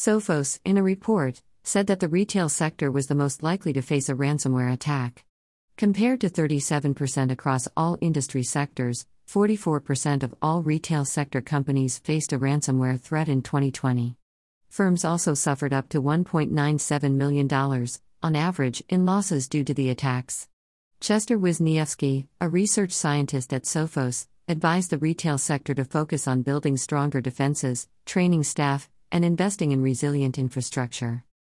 Sophos, in a report, said that the retail sector was the most likely to face a ransomware attack. Compared to 37% across all industry sectors, 44% of all retail sector companies faced a ransomware threat in 2020. Firms also suffered up to $1.97 million, on average, in losses due to the attacks. Chester Wisniewski, a research scientist at Sophos, advised the retail sector to focus on building stronger defenses, training staff, and investing in resilient infrastructure.